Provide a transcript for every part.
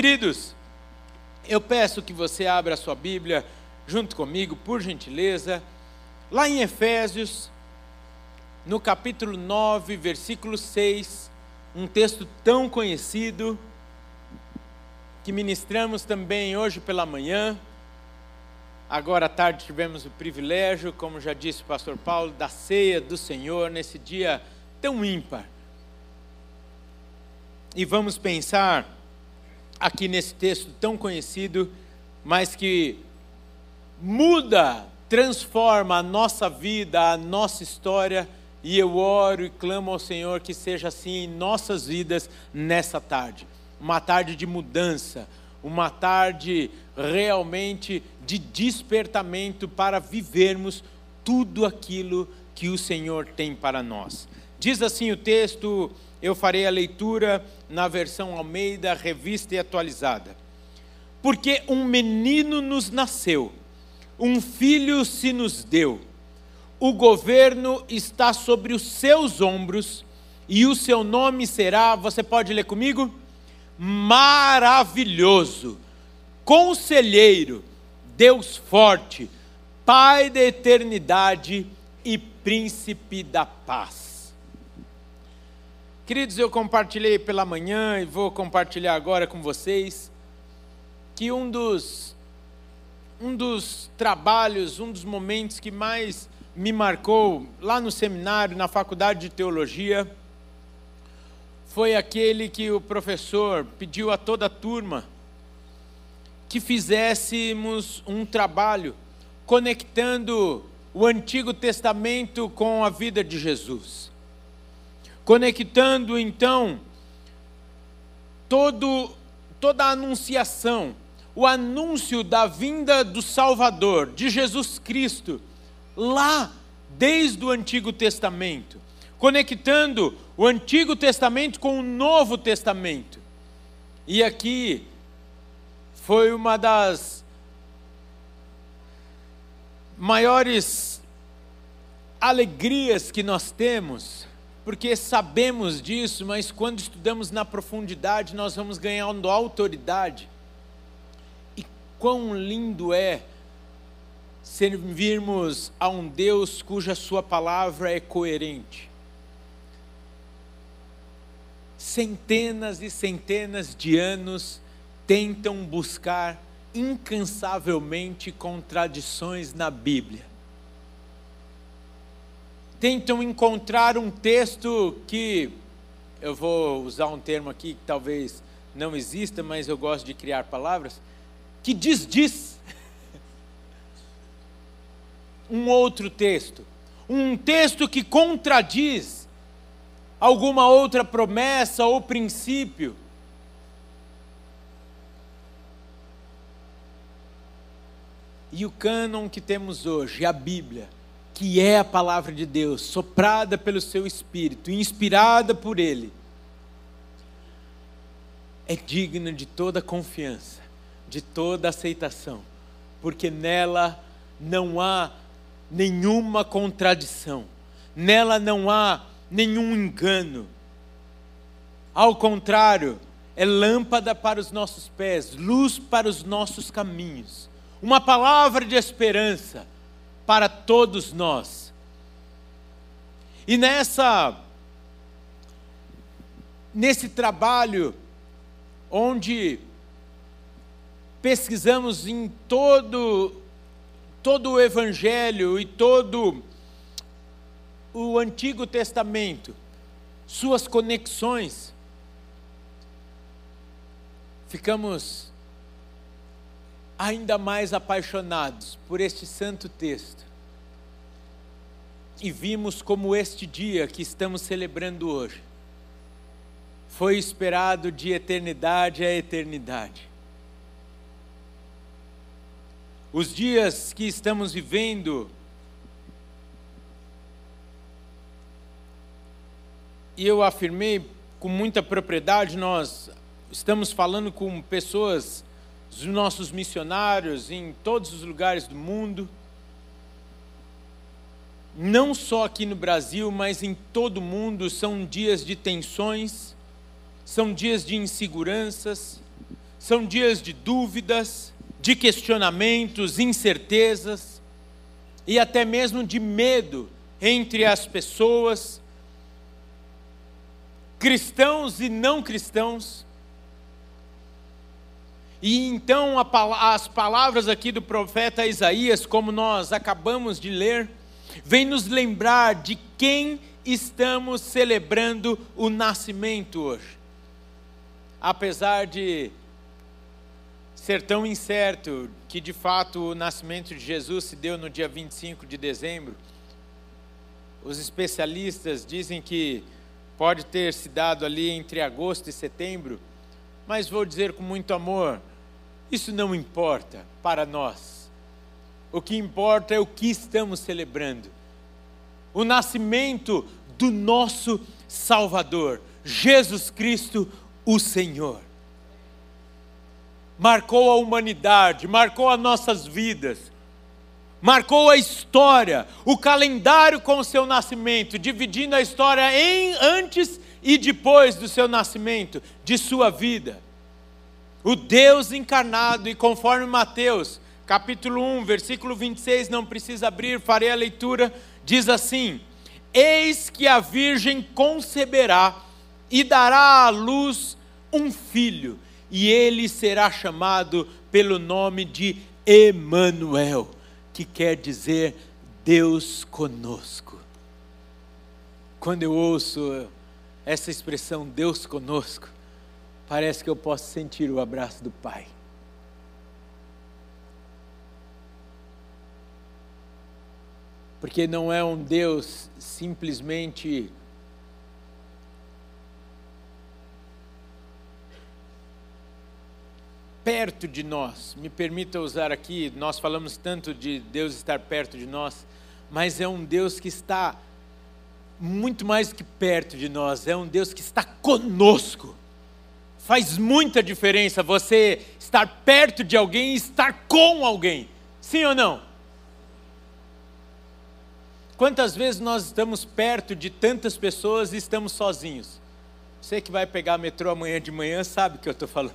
Queridos, eu peço que você abra a sua Bíblia junto comigo, por gentileza, lá em Efésios, no capítulo 9, versículo 6, um texto tão conhecido, que ministramos também hoje pela manhã. Agora à tarde tivemos o privilégio, como já disse o pastor Paulo, da ceia do Senhor nesse dia tão ímpar. E vamos pensar aqui nesse texto tão conhecido, mas que muda, transforma a nossa vida, a nossa história, e eu oro e clamo ao Senhor que seja assim em nossas vidas nessa tarde. Uma tarde de mudança, uma tarde realmente de despertamento para vivermos tudo aquilo que o Senhor tem para nós. Diz assim o texto, eu farei a leitura na versão Almeida, revista e atualizada. Porque um menino nos nasceu, um filho se nos deu, o governo está sobre os seus ombros, e o seu nome será, você pode ler comigo? Maravilhoso, Conselheiro, Deus forte, Pai da eternidade e Príncipe da paz. Queridos, eu compartilhei pela manhã e vou compartilhar agora com vocês que um dos um dos trabalhos, um dos momentos que mais me marcou lá no seminário, na faculdade de teologia, foi aquele que o professor pediu a toda a turma que fizéssemos um trabalho conectando o Antigo Testamento com a vida de Jesus conectando então todo, toda a anunciação, o anúncio da vinda do Salvador, de Jesus Cristo, lá desde o Antigo Testamento, conectando o Antigo Testamento com o Novo Testamento. E aqui foi uma das maiores alegrias que nós temos porque sabemos disso, mas quando estudamos na profundidade, nós vamos ganhando autoridade. E quão lindo é servirmos a um Deus cuja Sua palavra é coerente. Centenas e centenas de anos tentam buscar incansavelmente contradições na Bíblia tentam encontrar um texto que, eu vou usar um termo aqui que talvez não exista, mas eu gosto de criar palavras, que diz diz. um outro texto. Um texto que contradiz alguma outra promessa ou princípio. E o cânon que temos hoje, a Bíblia, que é a palavra de Deus, soprada pelo seu Espírito, inspirada por Ele, é digna de toda confiança, de toda aceitação, porque nela não há nenhuma contradição, nela não há nenhum engano. Ao contrário, é lâmpada para os nossos pés, luz para os nossos caminhos, uma palavra de esperança para todos nós. E nessa nesse trabalho onde pesquisamos em todo todo o evangelho e todo o Antigo Testamento, suas conexões, ficamos ainda mais apaixonados por este santo texto. E vimos como este dia que estamos celebrando hoje foi esperado de eternidade a eternidade. Os dias que estamos vivendo, e eu afirmei com muita propriedade, nós estamos falando com pessoas os nossos missionários em todos os lugares do mundo, não só aqui no Brasil, mas em todo o mundo, são dias de tensões, são dias de inseguranças, são dias de dúvidas, de questionamentos, incertezas e até mesmo de medo entre as pessoas, cristãos e não cristãos. E então as palavras aqui do profeta Isaías, como nós acabamos de ler, vem nos lembrar de quem estamos celebrando o nascimento hoje. Apesar de ser tão incerto que de fato o nascimento de Jesus se deu no dia 25 de dezembro, os especialistas dizem que pode ter se dado ali entre agosto e setembro, mas vou dizer com muito amor, isso não importa para nós. O que importa é o que estamos celebrando. O nascimento do nosso Salvador, Jesus Cristo, o Senhor. Marcou a humanidade, marcou as nossas vidas, marcou a história, o calendário com o seu nascimento, dividindo a história em antes e depois do seu nascimento, de sua vida. O Deus encarnado, e conforme Mateus, capítulo 1, versículo 26, não precisa abrir, farei a leitura, diz assim: Eis que a virgem conceberá e dará à luz um filho, e ele será chamado pelo nome de Emanuel, que quer dizer Deus conosco. Quando eu ouço essa expressão Deus conosco, parece que eu posso sentir o abraço do Pai. Porque não é um Deus simplesmente perto de nós. Me permita usar aqui, nós falamos tanto de Deus estar perto de nós, mas é um Deus que está muito mais que perto de nós, é um Deus que está conosco. Faz muita diferença você estar perto de alguém e estar com alguém. Sim ou não? Quantas vezes nós estamos perto de tantas pessoas e estamos sozinhos? Você que vai pegar metrô amanhã de manhã sabe o que eu estou falando.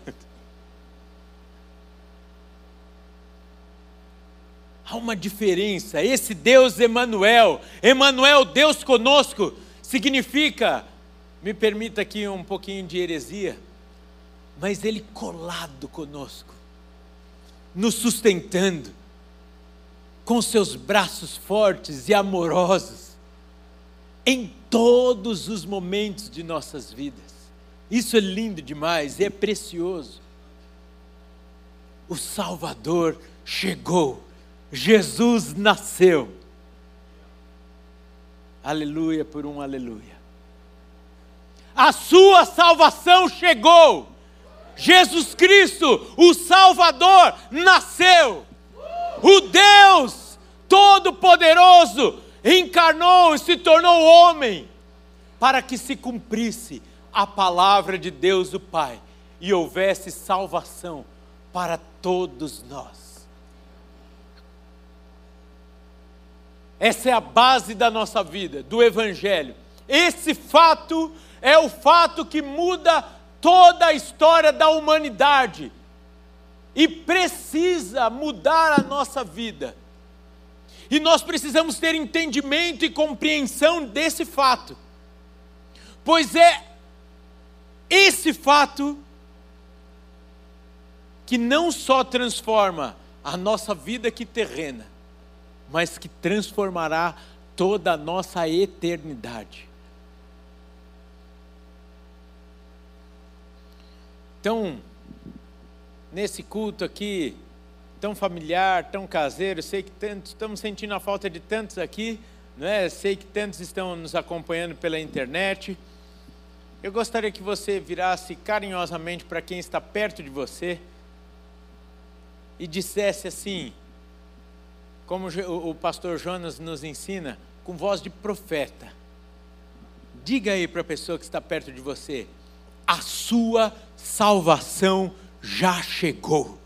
Há uma diferença. Esse Deus Emanuel, Emanuel, Deus conosco, significa, me permita aqui um pouquinho de heresia, mas ele colado conosco, nos sustentando, com seus braços fortes e amorosos, em todos os momentos de nossas vidas. Isso é lindo demais, é precioso. O Salvador chegou Jesus nasceu. Aleluia por um aleluia. A sua salvação chegou. Jesus Cristo, o Salvador, nasceu. O Deus Todo-Poderoso encarnou e se tornou homem para que se cumprisse a palavra de Deus o Pai e houvesse salvação para todos nós. Essa é a base da nossa vida, do Evangelho. Esse fato é o fato que muda toda a história da humanidade e precisa mudar a nossa vida. E nós precisamos ter entendimento e compreensão desse fato, pois é esse fato que não só transforma a nossa vida aqui terrena, mas que transformará toda a nossa eternidade. Então, nesse culto aqui, tão familiar, tão caseiro, sei que tantos, estamos sentindo a falta de tantos aqui, é? sei que tantos estão nos acompanhando pela internet. Eu gostaria que você virasse carinhosamente para quem está perto de você e dissesse assim: como o pastor Jonas nos ensina, com voz de profeta. Diga aí para a pessoa que está perto de você: a sua salvação já chegou.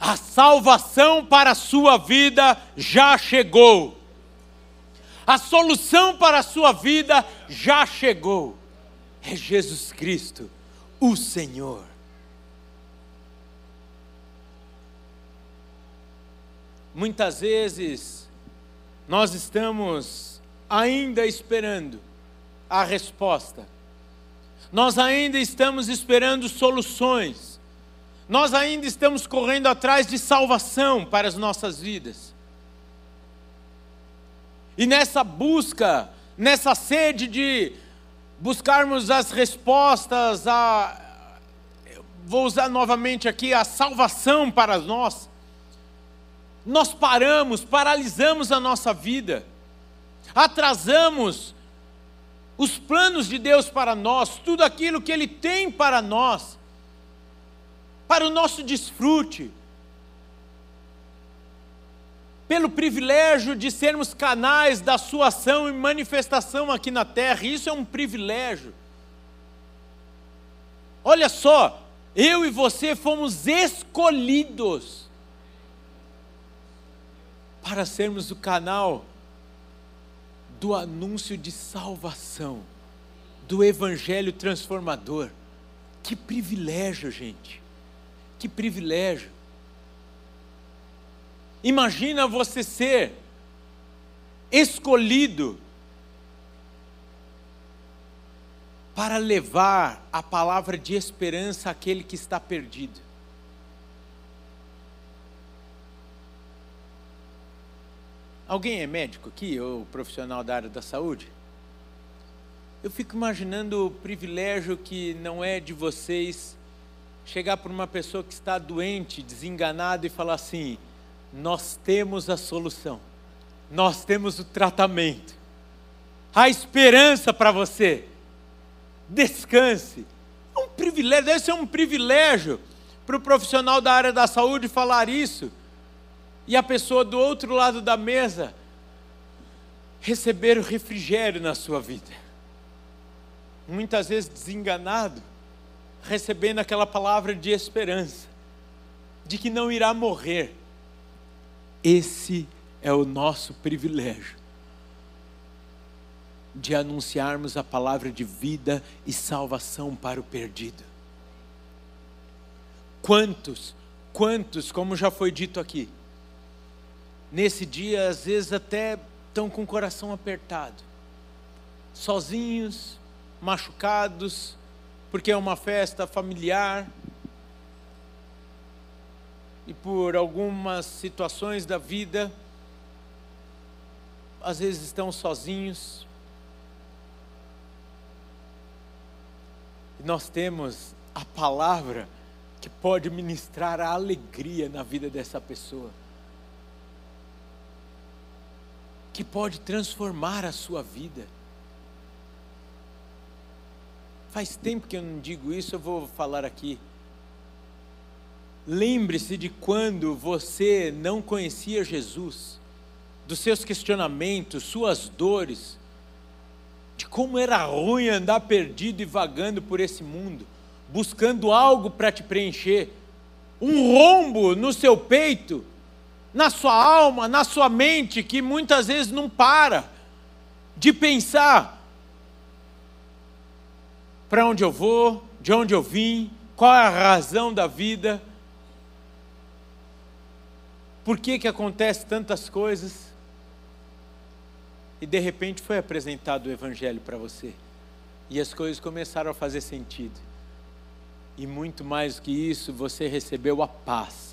A salvação para a sua vida já chegou. A solução para a sua vida já chegou. é Jesus Cristo, o Senhor. Muitas vezes nós estamos ainda esperando a resposta, nós ainda estamos esperando soluções, nós ainda estamos correndo atrás de salvação para as nossas vidas. E nessa busca, nessa sede de buscarmos as respostas, a, vou usar novamente aqui, a salvação para nós, nós paramos, paralisamos a nossa vida, atrasamos os planos de Deus para nós, tudo aquilo que Ele tem para nós para o nosso desfrute, pelo privilégio de sermos canais da Sua ação e manifestação aqui na terra, isso é um privilégio. Olha só, eu e você fomos escolhidos para sermos o canal do anúncio de salvação, do evangelho transformador. Que privilégio, gente que privilégio. Imagina você ser escolhido para levar a palavra de esperança àquele que está perdido. Alguém é médico aqui, ou profissional da área da saúde? Eu fico imaginando o privilégio que não é de vocês chegar para uma pessoa que está doente, desenganada e falar assim: nós temos a solução, nós temos o tratamento, a esperança para você. Descanse. É um privilégio, deve ser um privilégio para o profissional da área da saúde falar isso e a pessoa do outro lado da mesa receber o refrigério na sua vida. Muitas vezes desenganado, recebendo aquela palavra de esperança, de que não irá morrer. Esse é o nosso privilégio de anunciarmos a palavra de vida e salvação para o perdido. Quantos, quantos, como já foi dito aqui, nesse dia às vezes até estão com o coração apertado, sozinhos, machucados, porque é uma festa familiar. E por algumas situações da vida, às vezes estão sozinhos. E nós temos a palavra que pode ministrar a alegria na vida dessa pessoa, que pode transformar a sua vida. Faz tempo que eu não digo isso, eu vou falar aqui. Lembre-se de quando você não conhecia Jesus, dos seus questionamentos, suas dores, de como era ruim andar perdido e vagando por esse mundo, buscando algo para te preencher, um rombo no seu peito, na sua alma, na sua mente, que muitas vezes não para de pensar para onde eu vou, de onde eu vim, qual é a razão da vida, por que que acontece tantas coisas. E de repente foi apresentado o evangelho para você. E as coisas começaram a fazer sentido. E muito mais do que isso, você recebeu a paz.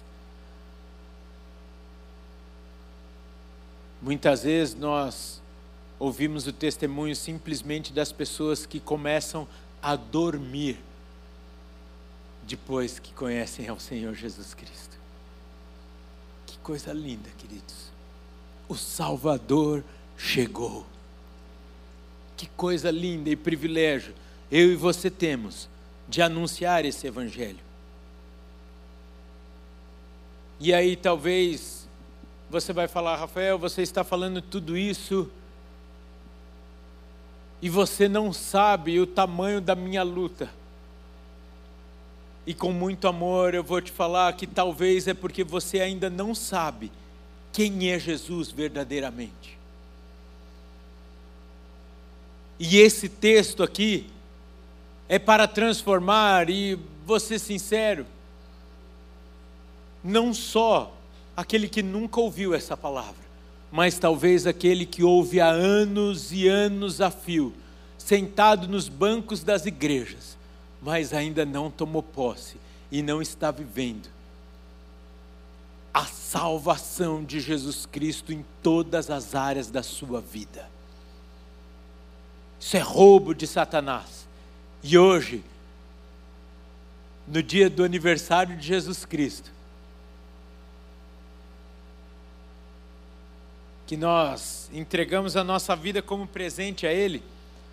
Muitas vezes nós ouvimos o testemunho simplesmente das pessoas que começam a dormir depois que conhecem ao Senhor Jesus Cristo. Que coisa linda, queridos. O Salvador chegou. Que coisa linda e privilégio eu e você temos de anunciar esse Evangelho. E aí talvez você vai falar, Rafael, você está falando tudo isso e você não sabe o tamanho da minha luta. E com muito amor eu vou te falar que talvez é porque você ainda não sabe quem é Jesus verdadeiramente. E esse texto aqui é para transformar, e vou ser sincero, não só aquele que nunca ouviu essa palavra, mas talvez aquele que ouve há anos e anos a fio, sentado nos bancos das igrejas, mas ainda não tomou posse e não está vivendo a salvação de Jesus Cristo em todas as áreas da sua vida. Isso é roubo de Satanás. E hoje, no dia do aniversário de Jesus Cristo, que nós entregamos a nossa vida como presente a Ele,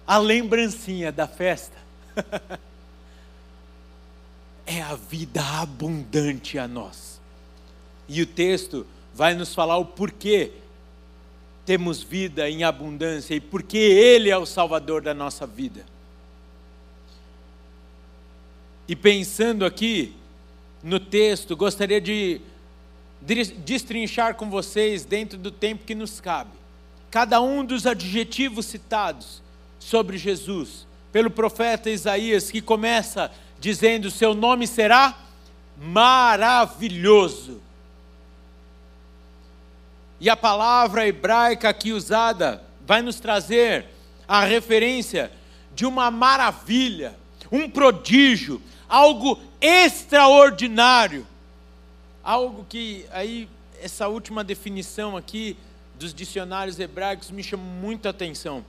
a lembrancinha da festa é a vida abundante a nós. E o texto vai nos falar o porquê temos vida em abundância e porque Ele é o Salvador da nossa vida. E pensando aqui no texto, gostaria de destrinchar com vocês, dentro do tempo que nos cabe, cada um dos adjetivos citados sobre Jesus pelo profeta Isaías, que começa dizendo: Seu nome será maravilhoso. E a palavra hebraica aqui usada vai nos trazer a referência de uma maravilha, um prodígio, algo extraordinário. Algo que aí essa última definição aqui dos dicionários hebraicos me chama muita atenção.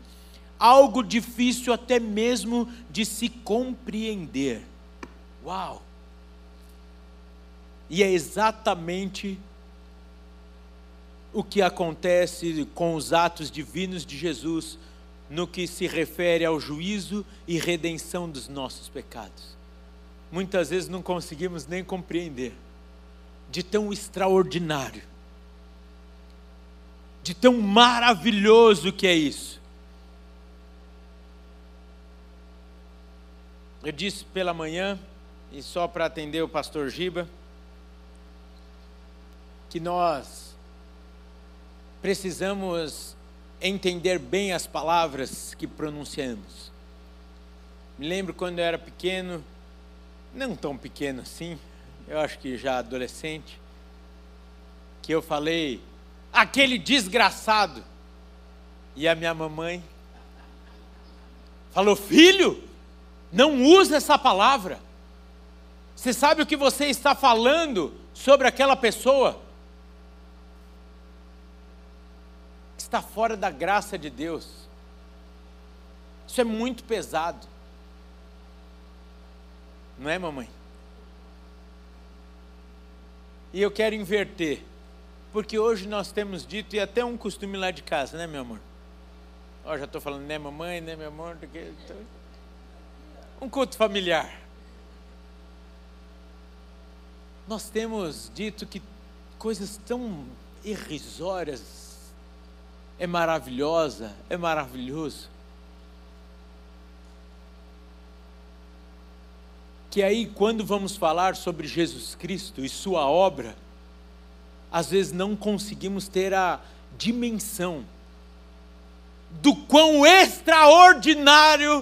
Algo difícil até mesmo de se compreender. Uau! E é exatamente o que acontece com os atos divinos de Jesus no que se refere ao juízo e redenção dos nossos pecados. Muitas vezes não conseguimos nem compreender de tão extraordinário, de tão maravilhoso que é isso. Eu disse pela manhã, e só para atender o pastor Giba, que nós precisamos entender bem as palavras que pronunciamos. Me lembro quando eu era pequeno, não tão pequeno assim, eu acho que já adolescente, que eu falei, aquele desgraçado. E a minha mamãe falou: Filho, não use essa palavra. Você sabe o que você está falando sobre aquela pessoa? está fora da graça de Deus. Isso é muito pesado. Não é, mamãe? E eu quero inverter. Porque hoje nós temos dito, e até um costume lá de casa, né, meu amor? Ó, já estou falando, né, mamãe, né, meu amor? Um culto familiar. Nós temos dito que coisas tão irrisórias é maravilhosa, é maravilhoso. Que aí, quando vamos falar sobre Jesus Cristo e Sua obra, às vezes não conseguimos ter a dimensão do quão extraordinário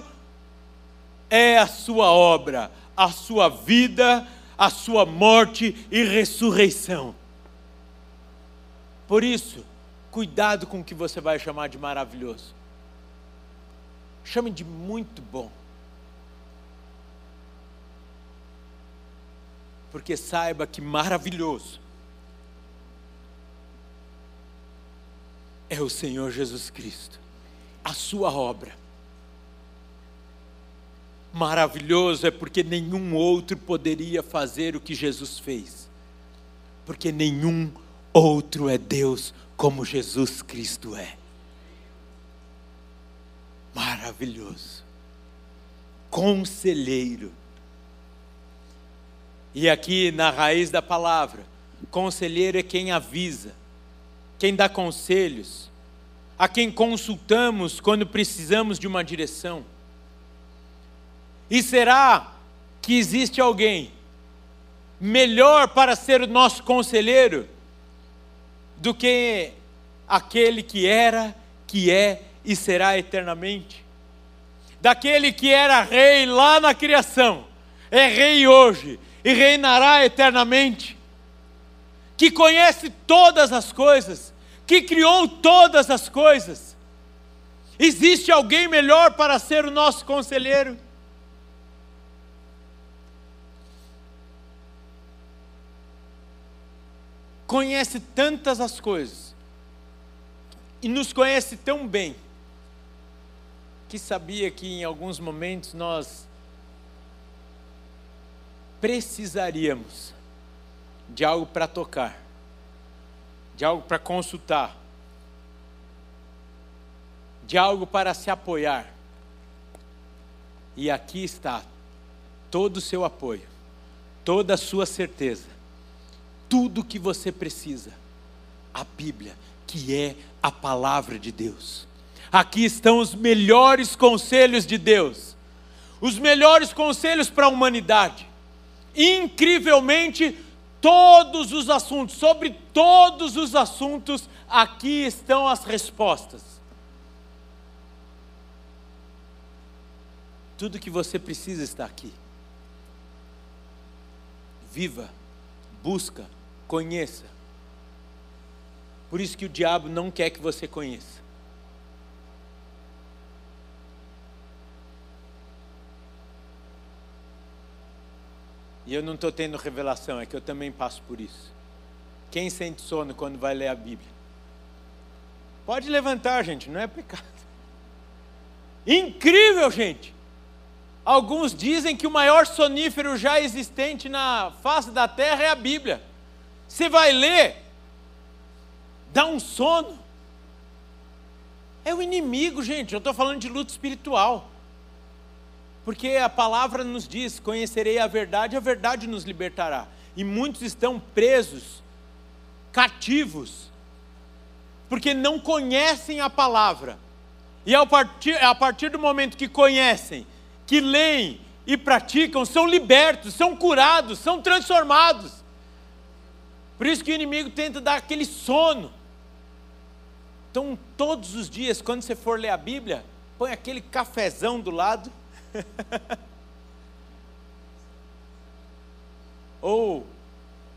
é a Sua obra, a Sua vida, a Sua morte e ressurreição. Por isso, Cuidado com o que você vai chamar de maravilhoso. Chame de muito bom. Porque saiba que maravilhoso é o Senhor Jesus Cristo, a sua obra. Maravilhoso é porque nenhum outro poderia fazer o que Jesus fez, porque nenhum outro é Deus como Jesus Cristo é. Maravilhoso. Conselheiro. E aqui na raiz da palavra, conselheiro é quem avisa, quem dá conselhos, a quem consultamos quando precisamos de uma direção. E será que existe alguém melhor para ser o nosso conselheiro do que aquele que era, que é e será eternamente. daquele que era rei lá na criação, é rei hoje e reinará eternamente, que conhece todas as coisas, que criou todas as coisas. Existe alguém melhor para ser o nosso conselheiro? Conhece tantas as coisas e nos conhece tão bem que sabia que em alguns momentos nós precisaríamos de algo para tocar, de algo para consultar, de algo para se apoiar. E aqui está todo o seu apoio, toda a sua certeza, tudo o que você precisa. A Bíblia, que é a palavra de Deus. Aqui estão os melhores conselhos de Deus, os melhores conselhos para a humanidade incrivelmente todos os assuntos, sobre todos os assuntos, aqui estão as respostas. Tudo que você precisa está aqui. Viva, busca, conheça. Por isso que o diabo não quer que você conheça. E eu não estou tendo revelação, é que eu também passo por isso. Quem sente sono quando vai ler a Bíblia? Pode levantar, gente, não é pecado. Incrível, gente! Alguns dizem que o maior sonífero já existente na face da terra é a Bíblia. Você vai ler, dá um sono. É o inimigo, gente. Eu estou falando de luta espiritual. Porque a palavra nos diz: conhecerei a verdade, a verdade nos libertará. E muitos estão presos, cativos, porque não conhecem a palavra. E a partir, a partir do momento que conhecem, que leem e praticam, são libertos, são curados, são transformados. Por isso que o inimigo tenta dar aquele sono. Então, todos os dias, quando você for ler a Bíblia, põe aquele cafezão do lado Ou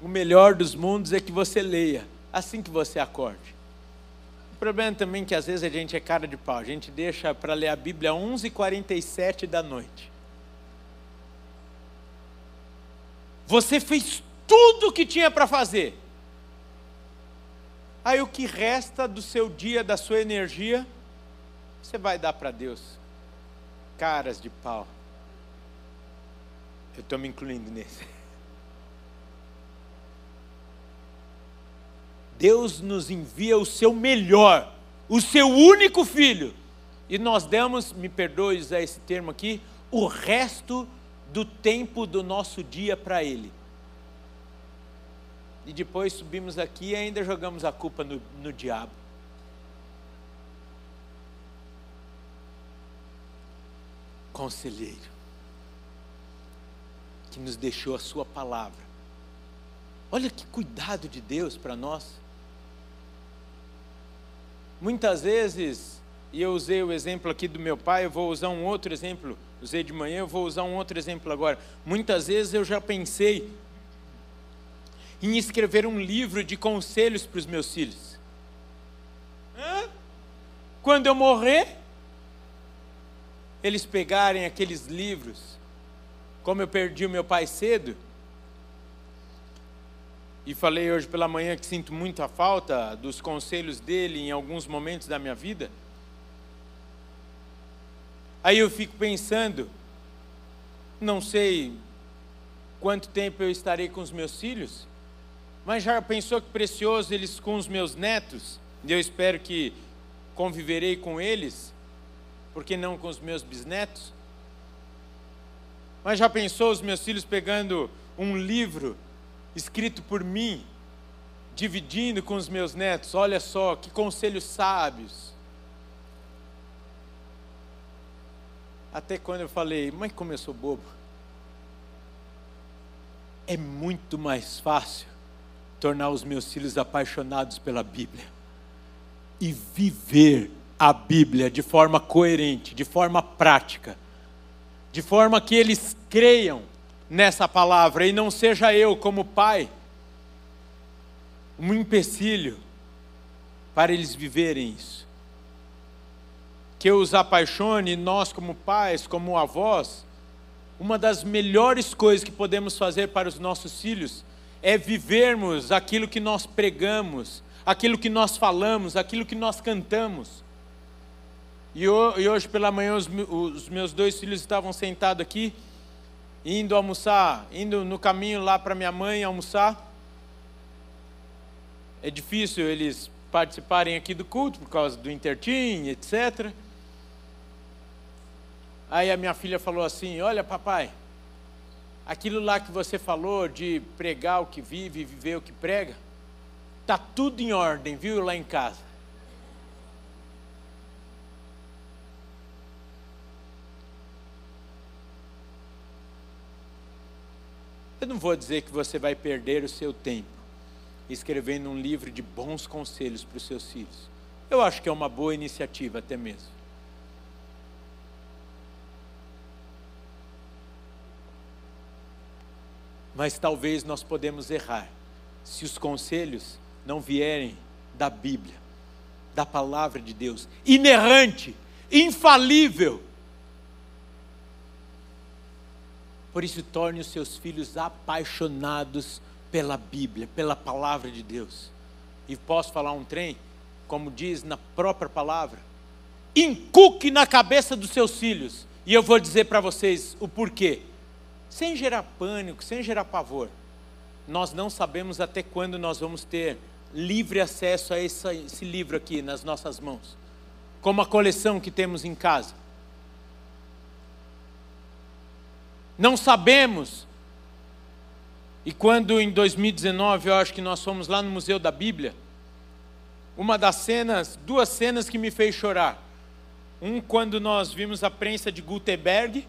o melhor dos mundos é que você leia assim que você acorde. O problema também é que às vezes a gente é cara de pau, a gente deixa para ler a Bíblia às 11h47 da noite. Você fez tudo o que tinha para fazer. Aí o que resta do seu dia, da sua energia, você vai dar para Deus caras de pau. Eu estou me incluindo nesse. Deus nos envia o seu melhor, o seu único filho. E nós damos, me perdoe usar esse termo aqui, o resto do tempo do nosso dia para Ele. E depois subimos aqui e ainda jogamos a culpa no, no diabo. Conselheiro, que nos deixou a Sua palavra. Olha que cuidado de Deus para nós. Muitas vezes, e eu usei o exemplo aqui do meu pai, eu vou usar um outro exemplo, usei de manhã, eu vou usar um outro exemplo agora. Muitas vezes eu já pensei em escrever um livro de conselhos para os meus filhos. Hã? Quando eu morrer, eles pegarem aqueles livros, como eu perdi o meu pai cedo, e falei hoje pela manhã que sinto muita falta dos conselhos dele em alguns momentos da minha vida. Aí eu fico pensando, não sei quanto tempo eu estarei com os meus filhos, mas já pensou que precioso eles com os meus netos? E eu espero que conviverei com eles por que não com os meus bisnetos? Mas já pensou os meus filhos pegando um livro escrito por mim, dividindo com os meus netos? Olha só, que conselhos sábios. Até quando eu falei, mãe, como eu sou bobo. É muito mais fácil tornar os meus filhos apaixonados pela Bíblia e viver a Bíblia de forma coerente, de forma prática, de forma que eles creiam nessa palavra e não seja eu, como pai, um empecilho para eles viverem isso. Que eu os apaixone, nós, como pais, como avós, uma das melhores coisas que podemos fazer para os nossos filhos é vivermos aquilo que nós pregamos, aquilo que nós falamos, aquilo que nós cantamos. E hoje pela manhã os meus dois filhos estavam sentados aqui, indo almoçar, indo no caminho lá para minha mãe almoçar. É difícil eles participarem aqui do culto por causa do intertim, etc. Aí a minha filha falou assim: Olha, papai, aquilo lá que você falou de pregar o que vive e viver o que prega, tá tudo em ordem, viu, lá em casa. Eu não vou dizer que você vai perder o seu tempo escrevendo um livro de bons conselhos para os seus filhos. Eu acho que é uma boa iniciativa até mesmo. Mas talvez nós podemos errar se os conselhos não vierem da Bíblia, da palavra de Deus, inerrante, infalível. Por isso, torne os seus filhos apaixonados pela Bíblia, pela palavra de Deus. E posso falar um trem, como diz na própria palavra, incuque na cabeça dos seus filhos. E eu vou dizer para vocês o porquê sem gerar pânico, sem gerar pavor. Nós não sabemos até quando nós vamos ter livre acesso a esse, esse livro aqui nas nossas mãos, como a coleção que temos em casa. Não sabemos. E quando em 2019, eu acho que nós fomos lá no Museu da Bíblia, uma das cenas, duas cenas que me fez chorar. Um quando nós vimos a prensa de Gutenberg,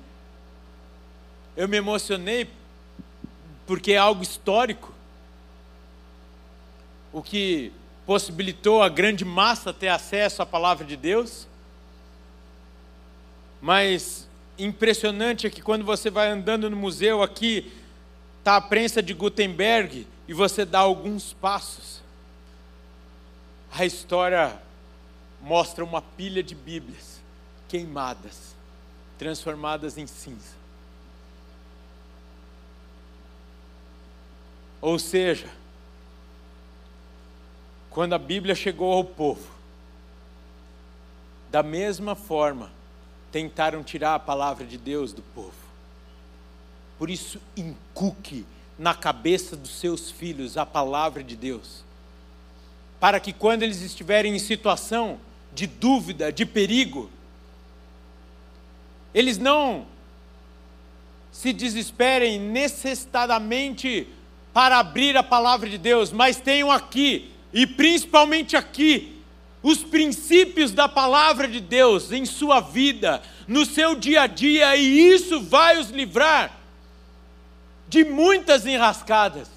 eu me emocionei porque é algo histórico. O que possibilitou a grande massa ter acesso à palavra de Deus. Mas impressionante é que quando você vai andando no museu aqui, está a prensa de Gutenberg e você dá alguns passos. A história mostra uma pilha de Bíblias queimadas, transformadas em cinza. Ou seja, quando a Bíblia chegou ao povo, da mesma forma, tentaram tirar a palavra de Deus do povo. Por isso, incuque na cabeça dos seus filhos a palavra de Deus, para que quando eles estiverem em situação de dúvida, de perigo, eles não se desesperem necessitadamente para abrir a palavra de Deus, mas tenham aqui, e principalmente aqui, os princípios da palavra de Deus em sua vida, no seu dia a dia, e isso vai os livrar de muitas enrascadas,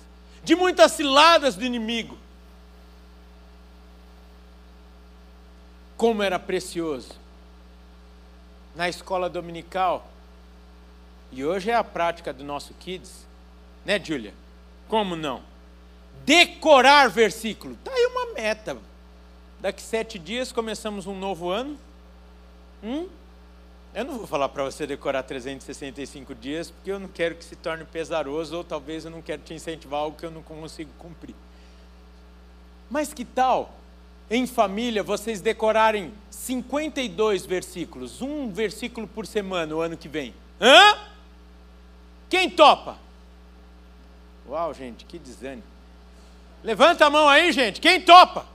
de muitas ciladas do inimigo. Como era precioso na escola dominical, e hoje é a prática do nosso Kids, né, Júlia? Como não? Decorar versículo. Está aí uma meta. Daqui sete dias começamos um novo ano. Hum? Eu não vou falar para você decorar 365 dias, porque eu não quero que se torne pesaroso, ou talvez eu não quero te incentivar algo que eu não consigo cumprir. Mas que tal, em família, vocês decorarem 52 versículos, um versículo por semana o ano que vem? Hã? Quem topa? Uau, gente, que desânimo. Levanta a mão aí, gente. Quem topa?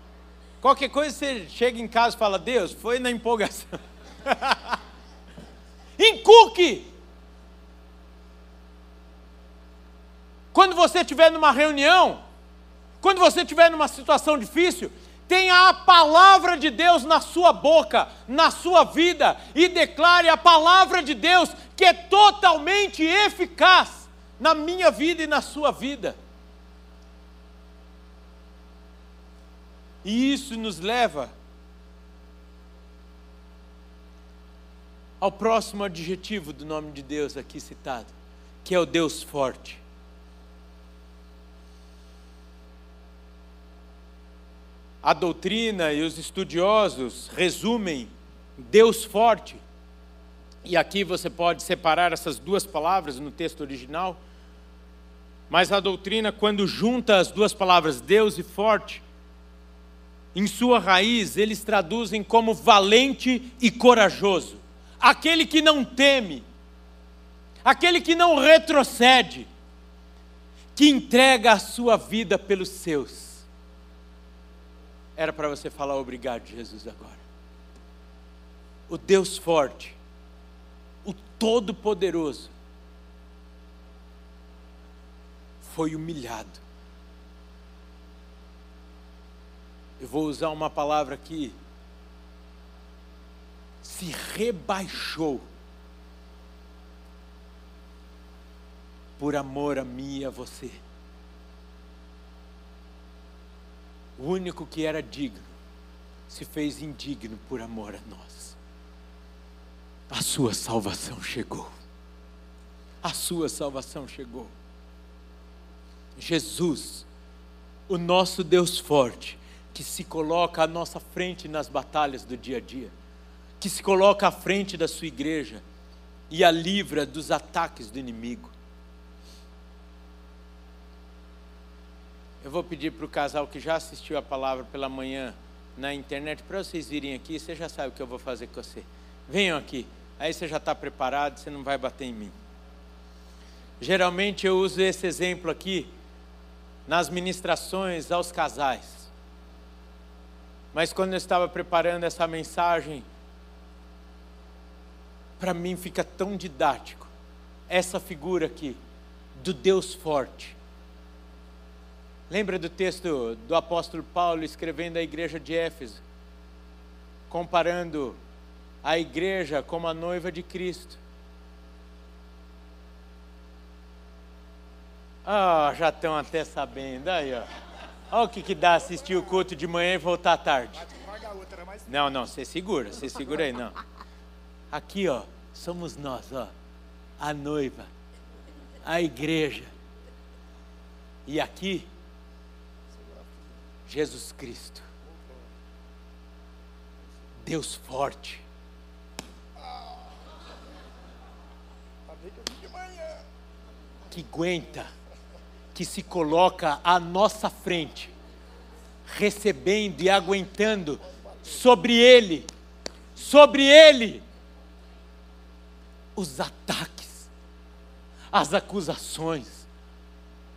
Qualquer coisa você chega em casa e fala: Deus, foi na empolgação. Encuque! Quando você estiver numa reunião, quando você estiver numa situação difícil, tenha a palavra de Deus na sua boca, na sua vida, e declare a palavra de Deus que é totalmente eficaz na minha vida e na sua vida. E isso nos leva ao próximo adjetivo do nome de Deus aqui citado, que é o Deus forte. A doutrina e os estudiosos resumem Deus forte, e aqui você pode separar essas duas palavras no texto original, mas a doutrina, quando junta as duas palavras Deus e forte, em sua raiz eles traduzem como valente e corajoso, aquele que não teme, aquele que não retrocede, que entrega a sua vida pelos seus. Era para você falar obrigado, Jesus, agora. O Deus forte, o Todo-Poderoso, foi humilhado. Eu vou usar uma palavra aqui. Se rebaixou por amor a mim e a você. O único que era digno se fez indigno por amor a nós. A sua salvação chegou. A sua salvação chegou. Jesus, o nosso Deus forte, que se coloca à nossa frente nas batalhas do dia a dia, que se coloca à frente da sua igreja e a livra dos ataques do inimigo. Eu vou pedir para o casal que já assistiu a palavra pela manhã na internet para vocês virem aqui. Você já sabe o que eu vou fazer com você. Venham aqui. Aí você já está preparado, você não vai bater em mim. Geralmente eu uso esse exemplo aqui nas ministrações aos casais. Mas quando eu estava preparando essa mensagem, para mim fica tão didático essa figura aqui do Deus forte. Lembra do texto do apóstolo Paulo escrevendo à igreja de Éfeso, comparando a igreja como a noiva de Cristo. Ah, já estão até sabendo. Aí, ó. Olha o que, que dá assistir o culto de manhã e voltar à tarde. Não, não, você segura, você segura aí, não. Aqui, ó, somos nós, ó. A noiva, a igreja. E aqui, Jesus Cristo. Deus forte. Que aguenta que se coloca à nossa frente, recebendo e aguentando sobre ele, sobre ele, os ataques, as acusações,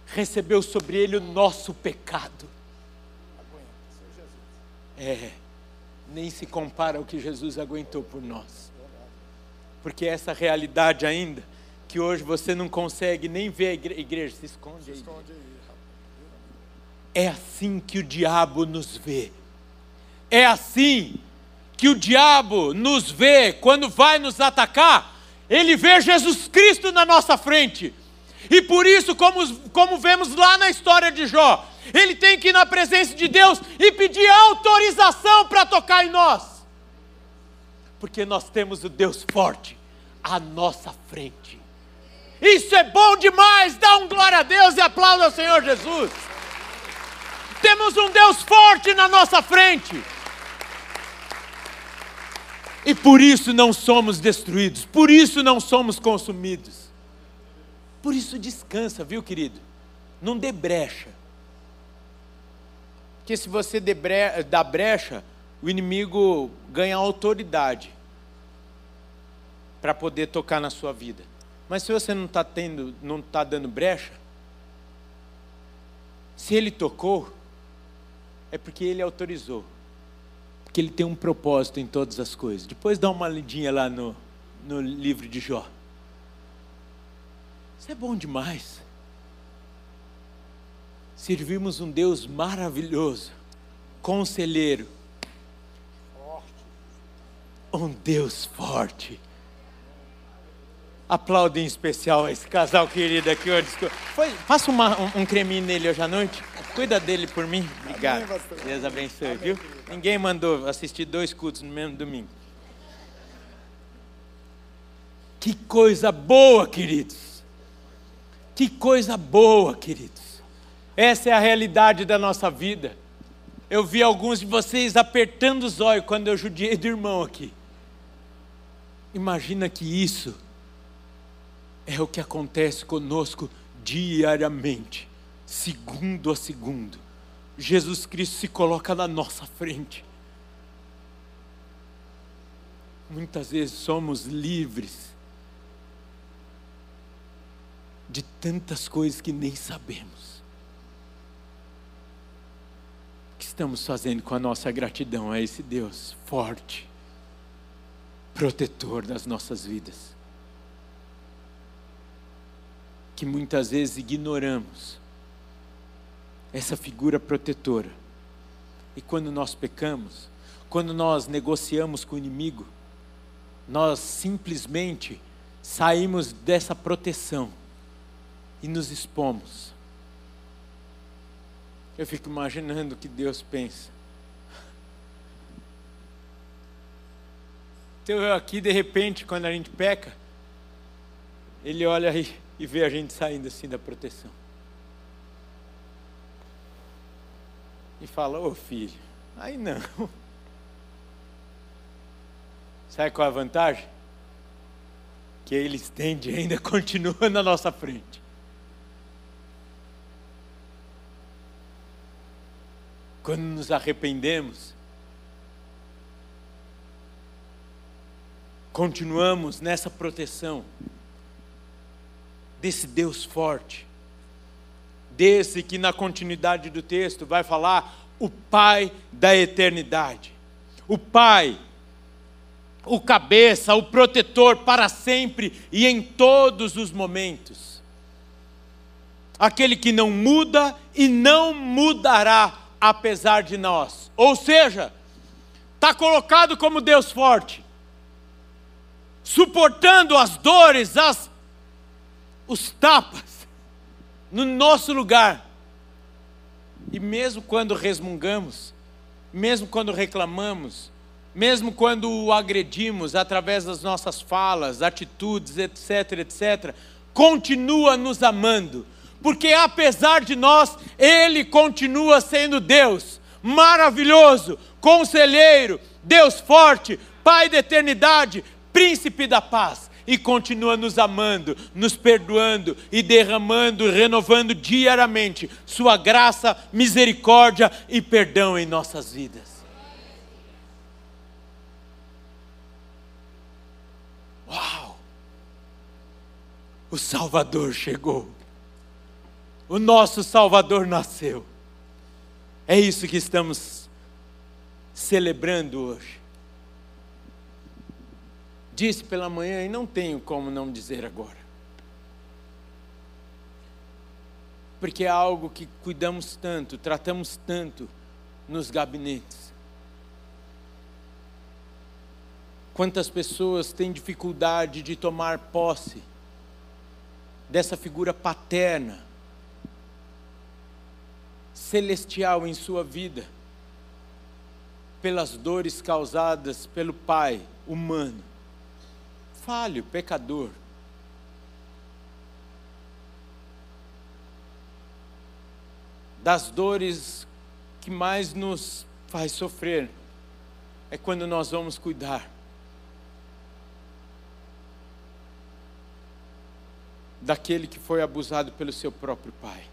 recebeu sobre ele o nosso pecado. É, nem se compara ao que Jesus aguentou por nós, porque essa realidade ainda que hoje você não consegue nem ver a igreja, se esconde se aí. Esconde aí. É assim que o diabo nos vê. É assim que o diabo nos vê quando vai nos atacar. Ele vê Jesus Cristo na nossa frente. E por isso, como, como vemos lá na história de Jó, ele tem que ir na presença de Deus e pedir autorização para tocar em nós. Porque nós temos o Deus forte à nossa frente. Isso é bom demais. Dá um glória a Deus e aplauda ao Senhor Jesus. Temos um Deus forte na nossa frente. E por isso não somos destruídos, por isso não somos consumidos. Por isso descansa, viu, querido? Não dê brecha. Porque se você dá brecha, o inimigo ganha autoridade para poder tocar na sua vida. Mas se você não está tendo, não está dando brecha, se ele tocou, é porque ele autorizou. Porque ele tem um propósito em todas as coisas. Depois dá uma lidinha lá no, no livro de Jó. Isso é bom demais. Servimos um Deus maravilhoso, conselheiro, um Deus forte Aplaude em especial esse casal querido aqui hoje. Foi, passa uma, um, um creminho nele hoje à noite. Cuida dele por mim. Obrigado. Deus abençoe, viu? Ninguém mandou assistir dois cultos no mesmo domingo. Que coisa boa, queridos. Que coisa boa, queridos. Essa é a realidade da nossa vida. Eu vi alguns de vocês apertando os olhos quando eu judiei do irmão aqui. Imagina que isso é o que acontece conosco diariamente, segundo a segundo. Jesus Cristo se coloca na nossa frente. Muitas vezes somos livres de tantas coisas que nem sabemos. O que estamos fazendo com a nossa gratidão a esse Deus forte, protetor das nossas vidas? Que muitas vezes ignoramos essa figura protetora. E quando nós pecamos, quando nós negociamos com o inimigo, nós simplesmente saímos dessa proteção e nos expomos. Eu fico imaginando o que Deus pensa. Então eu aqui, de repente, quando a gente peca, Ele olha e, e vê a gente saindo assim da proteção. E fala, ô oh, filho, aí não. Sabe qual é a vantagem? Que ele estende ainda continua na nossa frente. Quando nos arrependemos, continuamos nessa proteção desse Deus forte, desse que na continuidade do texto vai falar o Pai da eternidade, o Pai o cabeça, o protetor para sempre e em todos os momentos. Aquele que não muda e não mudará apesar de nós. Ou seja, está colocado como Deus forte, suportando as dores, as, os tapas, no nosso lugar. E mesmo quando resmungamos, mesmo quando reclamamos, mesmo quando o agredimos através das nossas falas, atitudes, etc, etc, continua nos amando, porque apesar de nós, Ele continua sendo Deus, maravilhoso, conselheiro, Deus forte, Pai da eternidade, príncipe da paz, e continua nos amando, nos perdoando e derramando, renovando diariamente Sua graça, misericórdia e perdão em nossas vidas. Uau! O Salvador chegou. O nosso Salvador nasceu. É isso que estamos celebrando hoje. Disse pela manhã e não tenho como não dizer agora. Porque é algo que cuidamos tanto, tratamos tanto nos gabinetes. Quantas pessoas têm dificuldade de tomar posse dessa figura paterna, celestial em sua vida, pelas dores causadas pelo Pai humano, falho, pecador. Das dores que mais nos faz sofrer é quando nós vamos cuidar daquele que foi abusado pelo seu próprio pai.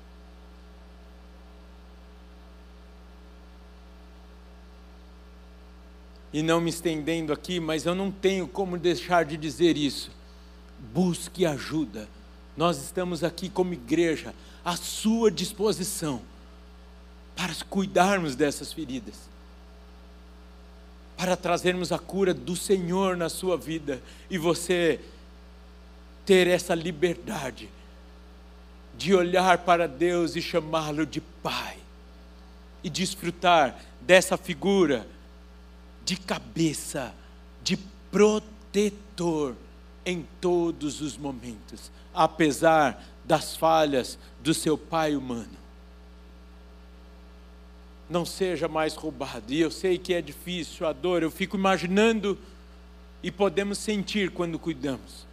E não me estendendo aqui, mas eu não tenho como deixar de dizer isso. Busque ajuda. Nós estamos aqui como igreja à sua disposição para cuidarmos dessas feridas, para trazermos a cura do Senhor na sua vida. E você ter essa liberdade de olhar para Deus e chamá-lo de Pai, e desfrutar dessa figura de cabeça, de protetor em todos os momentos, apesar das falhas do seu pai humano. Não seja mais roubado. E eu sei que é difícil a dor, eu fico imaginando e podemos sentir quando cuidamos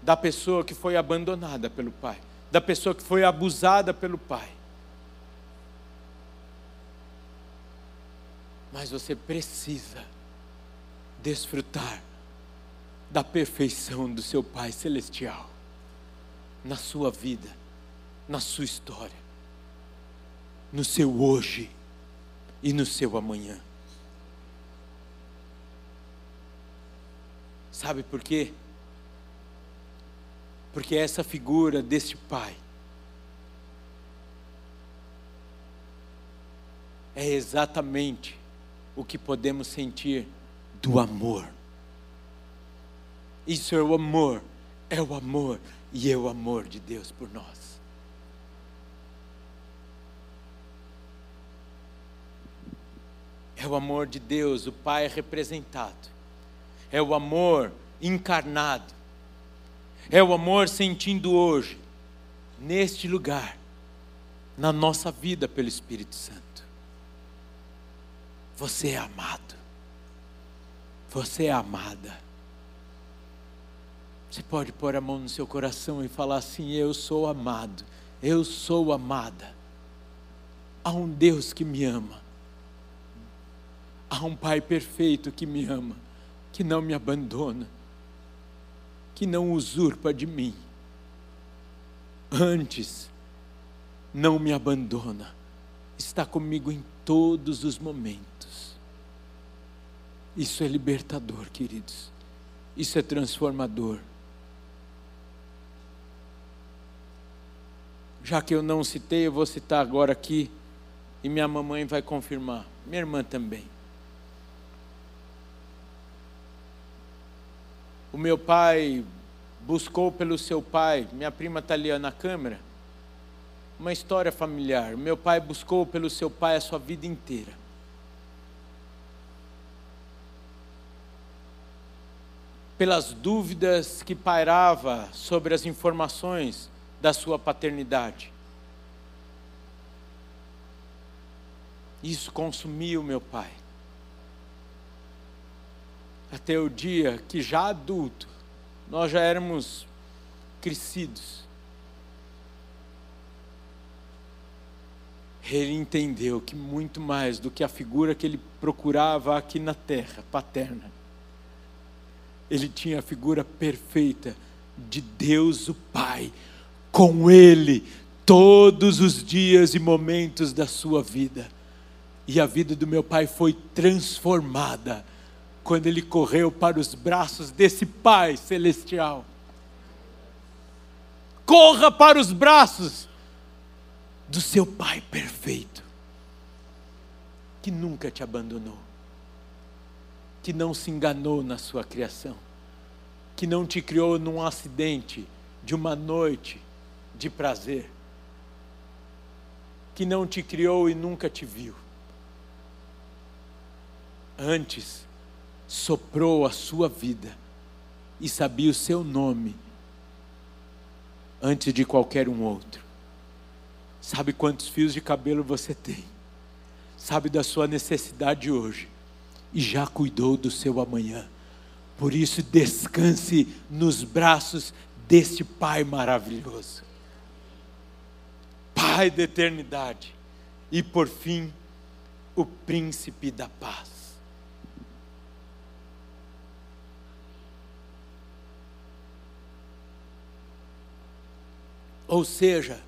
da pessoa que foi abandonada pelo pai, da pessoa que foi abusada pelo pai. Mas você precisa desfrutar da perfeição do seu Pai Celestial na sua vida, na sua história, no seu hoje e no seu amanhã. Sabe por quê? Porque essa figura deste Pai é exatamente o que podemos sentir do amor. Isso é o amor, é o amor e é o amor de Deus por nós. É o amor de Deus, o Pai representado. É o amor encarnado. É o amor sentindo hoje, neste lugar, na nossa vida pelo Espírito Santo. Você é amado. Você é amada. Você pode pôr a mão no seu coração e falar assim: Eu sou amado, eu sou amada. Há um Deus que me ama, há um Pai perfeito que me ama, que não me abandona, que não usurpa de mim. Antes, não me abandona, está comigo em todos os momentos isso é libertador, queridos. Isso é transformador. Já que eu não citei, eu vou citar agora aqui. E minha mamãe vai confirmar. Minha irmã também. O meu pai buscou pelo seu pai, minha prima está ali na câmera, uma história familiar. Meu pai buscou pelo seu pai a sua vida inteira. Pelas dúvidas que pairava sobre as informações da sua paternidade. Isso consumiu meu pai. Até o dia que, já adulto, nós já éramos crescidos. Ele entendeu que muito mais do que a figura que ele procurava aqui na terra, paterna, ele tinha a figura perfeita de Deus o Pai, com ele todos os dias e momentos da sua vida. E a vida do meu pai foi transformada quando ele correu para os braços desse Pai celestial. Corra para os braços do seu Pai perfeito, que nunca te abandonou que não se enganou na sua criação, que não te criou num acidente de uma noite de prazer, que não te criou e nunca te viu. Antes, soprou a sua vida e sabia o seu nome antes de qualquer um outro. Sabe quantos fios de cabelo você tem? Sabe da sua necessidade hoje e já cuidou do seu amanhã. Por isso, descanse nos braços deste Pai maravilhoso. Pai da eternidade. E por fim, o príncipe da paz. Ou seja,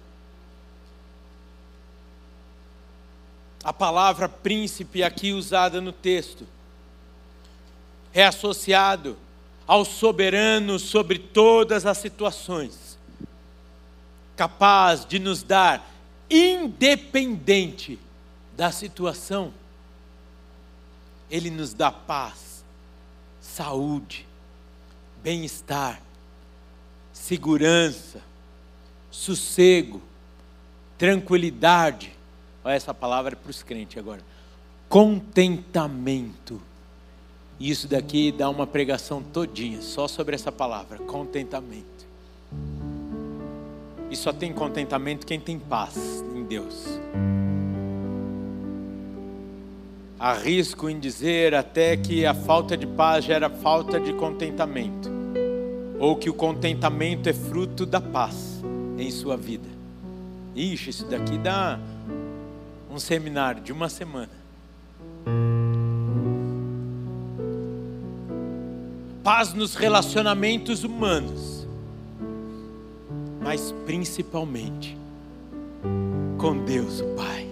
A palavra príncipe aqui usada no texto é associado ao soberano sobre todas as situações, capaz de nos dar independente da situação. Ele nos dá paz, saúde, bem-estar, segurança, sossego, tranquilidade Olha essa palavra para os crentes agora. Contentamento. Isso daqui dá uma pregação todinha só sobre essa palavra, contentamento. E só tem contentamento quem tem paz em Deus. Arrisco em dizer até que a falta de paz gera falta de contentamento. ou que o contentamento é fruto da paz em sua vida. Ixi, isso daqui dá um seminário de uma semana. Paz nos relacionamentos humanos, mas principalmente com Deus, o Pai.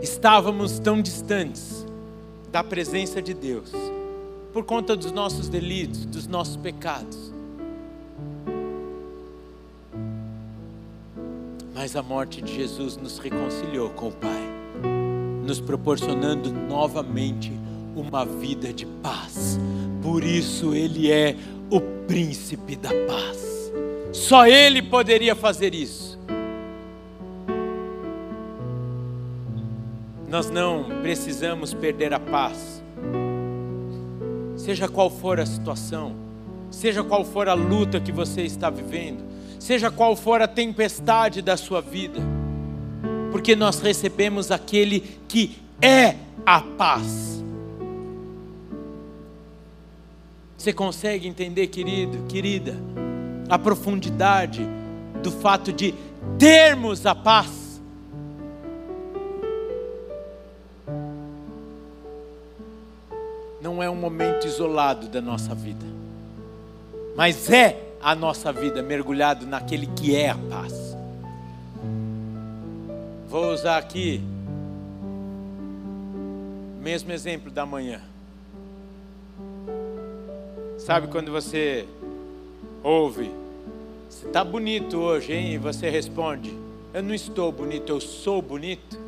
Estávamos tão distantes da presença de Deus por conta dos nossos delitos, dos nossos pecados. Mas a morte de Jesus nos reconciliou com o Pai, nos proporcionando novamente uma vida de paz. Por isso Ele é o príncipe da paz. Só Ele poderia fazer isso. Nós não precisamos perder a paz. Seja qual for a situação, seja qual for a luta que você está vivendo, seja qual for a tempestade da sua vida, porque nós recebemos aquele que é a paz. Você consegue entender, querido, querida, a profundidade do fato de termos a paz? não é um momento isolado da nossa vida, mas é a nossa vida mergulhado naquele que é a paz. Vou usar aqui o mesmo exemplo da manhã. Sabe quando você ouve, você está bonito hoje, hein? E você responde, eu não estou bonito, eu sou bonito.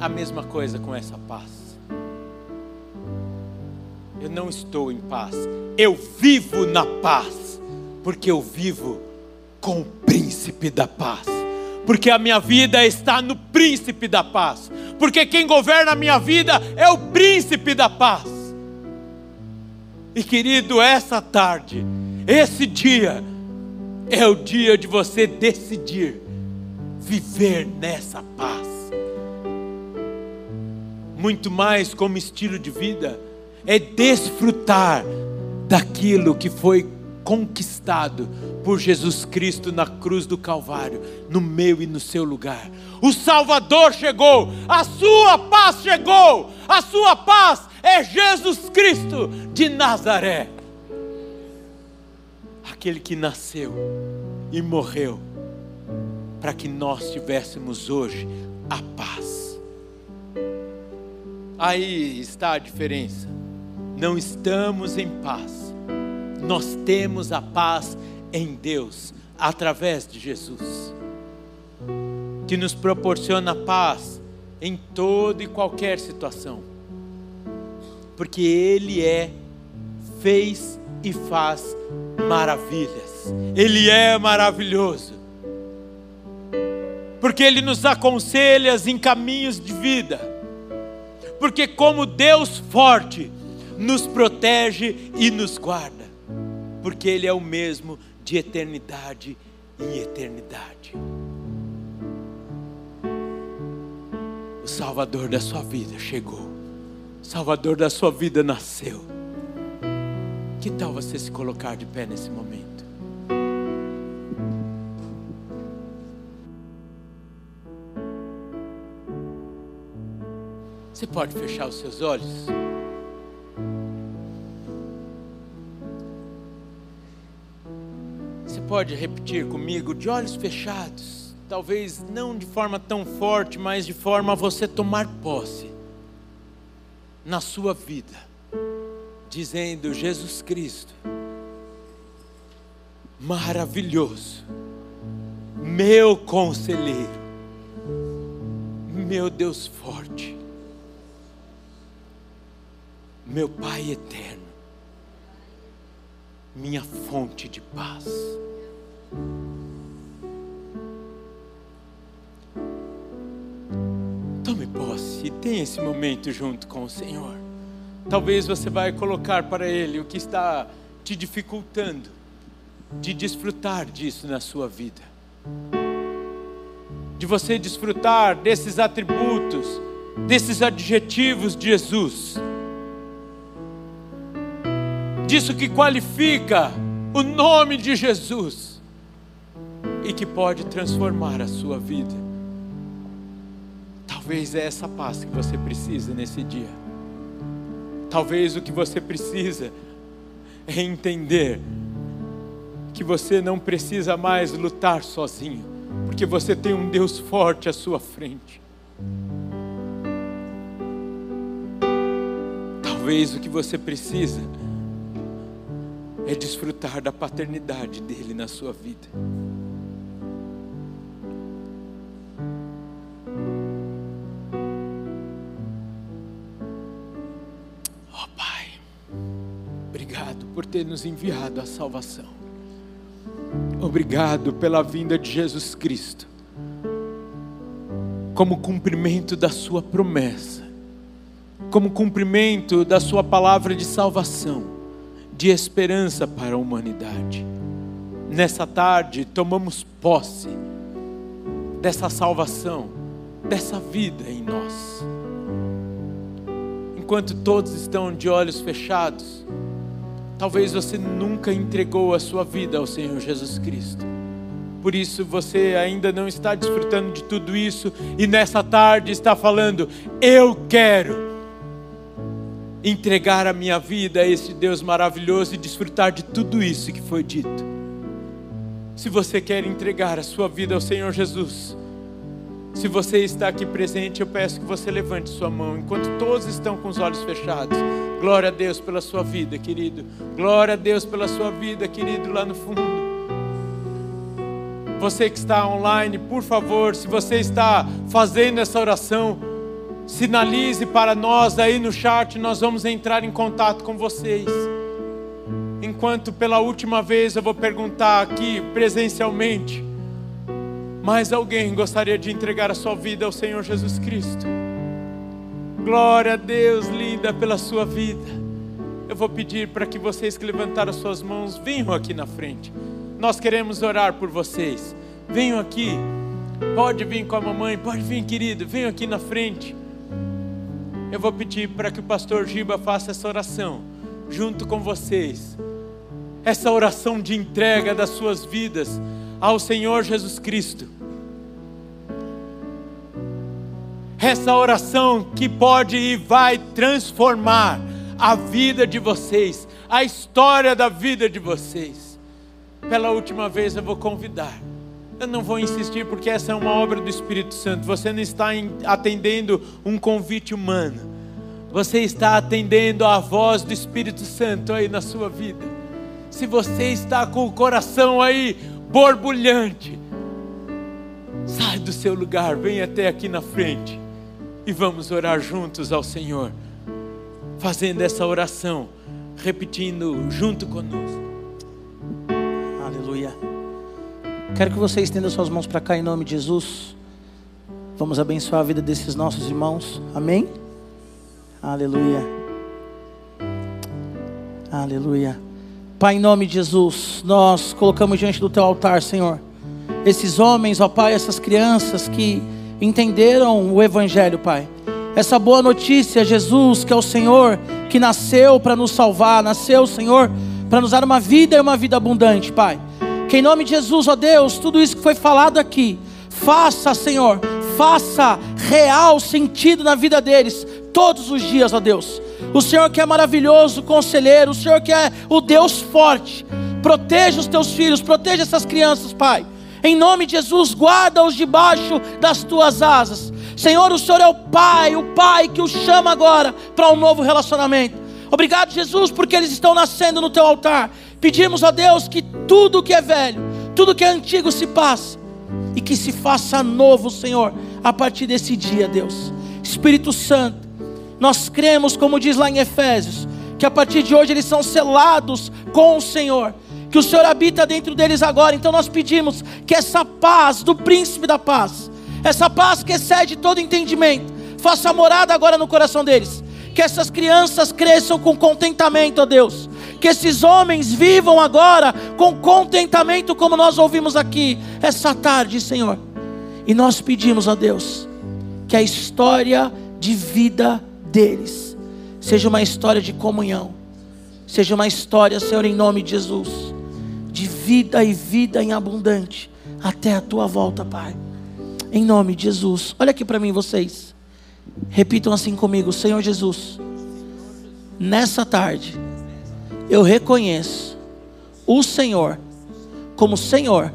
A mesma coisa com essa paz eu não estou em paz. Eu vivo na paz, porque eu vivo com o príncipe da paz. Porque a minha vida está no príncipe da paz. Porque quem governa a minha vida é o príncipe da paz. E querido, essa tarde, esse dia, é o dia de você decidir viver nessa paz. Muito mais como estilo de vida é desfrutar daquilo que foi conquistado por Jesus Cristo na cruz do Calvário, no meu e no seu lugar. O Salvador chegou, a sua paz chegou, a sua paz é Jesus Cristo de Nazaré. Aquele que nasceu e morreu para que nós tivéssemos hoje a paz. Aí está a diferença não estamos em paz. Nós temos a paz em Deus através de Jesus, que nos proporciona paz em toda e qualquer situação, porque Ele é, fez e faz maravilhas, Ele é maravilhoso, porque Ele nos aconselha em caminhos de vida, porque, como Deus forte, nos protege e nos guarda, porque Ele é o mesmo de eternidade em eternidade. O Salvador da sua vida chegou, o Salvador da sua vida nasceu. Que tal você se colocar de pé nesse momento? Você pode fechar os seus olhos? Pode repetir comigo, de olhos fechados, talvez não de forma tão forte, mas de forma a você tomar posse na sua vida, dizendo: Jesus Cristo, maravilhoso, meu conselheiro, meu Deus forte, meu Pai eterno, minha fonte de paz. Tome posse e tenha esse momento junto com o Senhor. Talvez você vai colocar para Ele o que está te dificultando de desfrutar disso na sua vida. De você desfrutar desses atributos, desses adjetivos de Jesus. disso que qualifica o nome de Jesus e que pode transformar a sua vida. Talvez é essa paz que você precisa nesse dia. Talvez o que você precisa é entender que você não precisa mais lutar sozinho, porque você tem um Deus forte à sua frente. Talvez o que você precisa é desfrutar da paternidade dele na sua vida. Por ter nos enviado a salvação. Obrigado pela vinda de Jesus Cristo, como cumprimento da Sua promessa, como cumprimento da Sua palavra de salvação de esperança para a humanidade. Nessa tarde, tomamos posse dessa salvação, dessa vida em nós. Enquanto todos estão de olhos fechados, talvez você nunca entregou a sua vida ao Senhor Jesus Cristo. Por isso você ainda não está desfrutando de tudo isso e nessa tarde está falando: Eu quero entregar a minha vida a esse Deus maravilhoso e desfrutar de tudo isso que foi dito. Se você quer entregar a sua vida ao Senhor Jesus, se você está aqui presente, eu peço que você levante sua mão enquanto todos estão com os olhos fechados. Glória a Deus pela sua vida, querido. Glória a Deus pela sua vida, querido, lá no fundo. Você que está online, por favor, se você está fazendo essa oração, Sinalize para nós aí no chat, nós vamos entrar em contato com vocês. Enquanto pela última vez eu vou perguntar aqui presencialmente, mais alguém gostaria de entregar a sua vida ao Senhor Jesus Cristo? Glória a Deus, linda, pela sua vida. Eu vou pedir para que vocês que levantaram suas mãos venham aqui na frente. Nós queremos orar por vocês. Venham aqui. Pode vir com a mamãe, pode vir, querido. Venham aqui na frente eu vou pedir para que o pastor Giba faça essa oração junto com vocês. Essa oração de entrega das suas vidas ao Senhor Jesus Cristo. Essa oração que pode e vai transformar a vida de vocês, a história da vida de vocês. Pela última vez eu vou convidar eu não vou insistir porque essa é uma obra do Espírito Santo. Você não está atendendo um convite humano. Você está atendendo a voz do Espírito Santo aí na sua vida. Se você está com o coração aí borbulhante, sai do seu lugar, vem até aqui na frente e vamos orar juntos ao Senhor, fazendo essa oração, repetindo junto conosco. Quero que você estenda suas mãos para cá em nome de Jesus. Vamos abençoar a vida desses nossos irmãos. Amém? Aleluia. Aleluia. Pai, em nome de Jesus, nós colocamos diante do teu altar, Senhor, esses homens, ó Pai, essas crianças que entenderam o Evangelho, Pai. Essa boa notícia, Jesus, que é o Senhor que nasceu para nos salvar, nasceu, Senhor, para nos dar uma vida e uma vida abundante, Pai. Que em nome de Jesus, ó Deus, tudo isso que foi falado aqui, faça, Senhor, faça real sentido na vida deles, todos os dias, ó Deus. O Senhor que é maravilhoso, conselheiro, o Senhor que é o Deus forte, proteja os teus filhos, proteja essas crianças, Pai. Em nome de Jesus, guarda-os debaixo das tuas asas. Senhor, o Senhor é o Pai, o Pai que os chama agora para um novo relacionamento. Obrigado, Jesus, porque eles estão nascendo no teu altar. Pedimos a Deus que tudo que é velho, tudo que é antigo se passe e que se faça novo, Senhor, a partir desse dia, Deus. Espírito Santo, nós cremos, como diz lá em Efésios, que a partir de hoje eles são selados com o Senhor, que o Senhor habita dentro deles agora. Então nós pedimos que essa paz do príncipe da paz, essa paz que excede todo entendimento, faça morada agora no coração deles. Que essas crianças cresçam com contentamento, ó Deus que esses homens vivam agora com contentamento, como nós ouvimos aqui essa tarde, Senhor. E nós pedimos a Deus que a história de vida deles seja uma história de comunhão, seja uma história, Senhor, em nome de Jesus, de vida e vida em abundante, até a tua volta, Pai. Em nome de Jesus. Olha aqui para mim, vocês. Repitam assim comigo: Senhor Jesus, nessa tarde, eu reconheço o Senhor como Senhor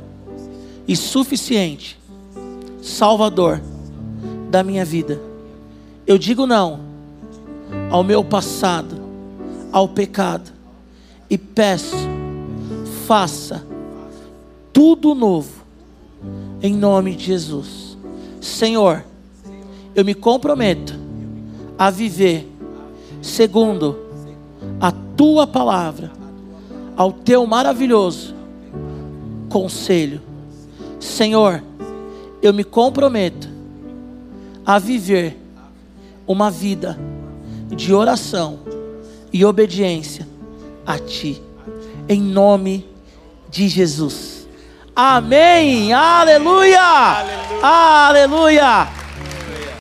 e suficiente Salvador da minha vida. Eu digo não ao meu passado, ao pecado, e peço, faça tudo novo, em nome de Jesus. Senhor, eu me comprometo a viver segundo a tua palavra, ao teu maravilhoso conselho. Senhor, eu me comprometo a viver uma vida de oração e obediência a Ti, em nome de Jesus. Amém. Aleluia. Aleluia. Aleluia.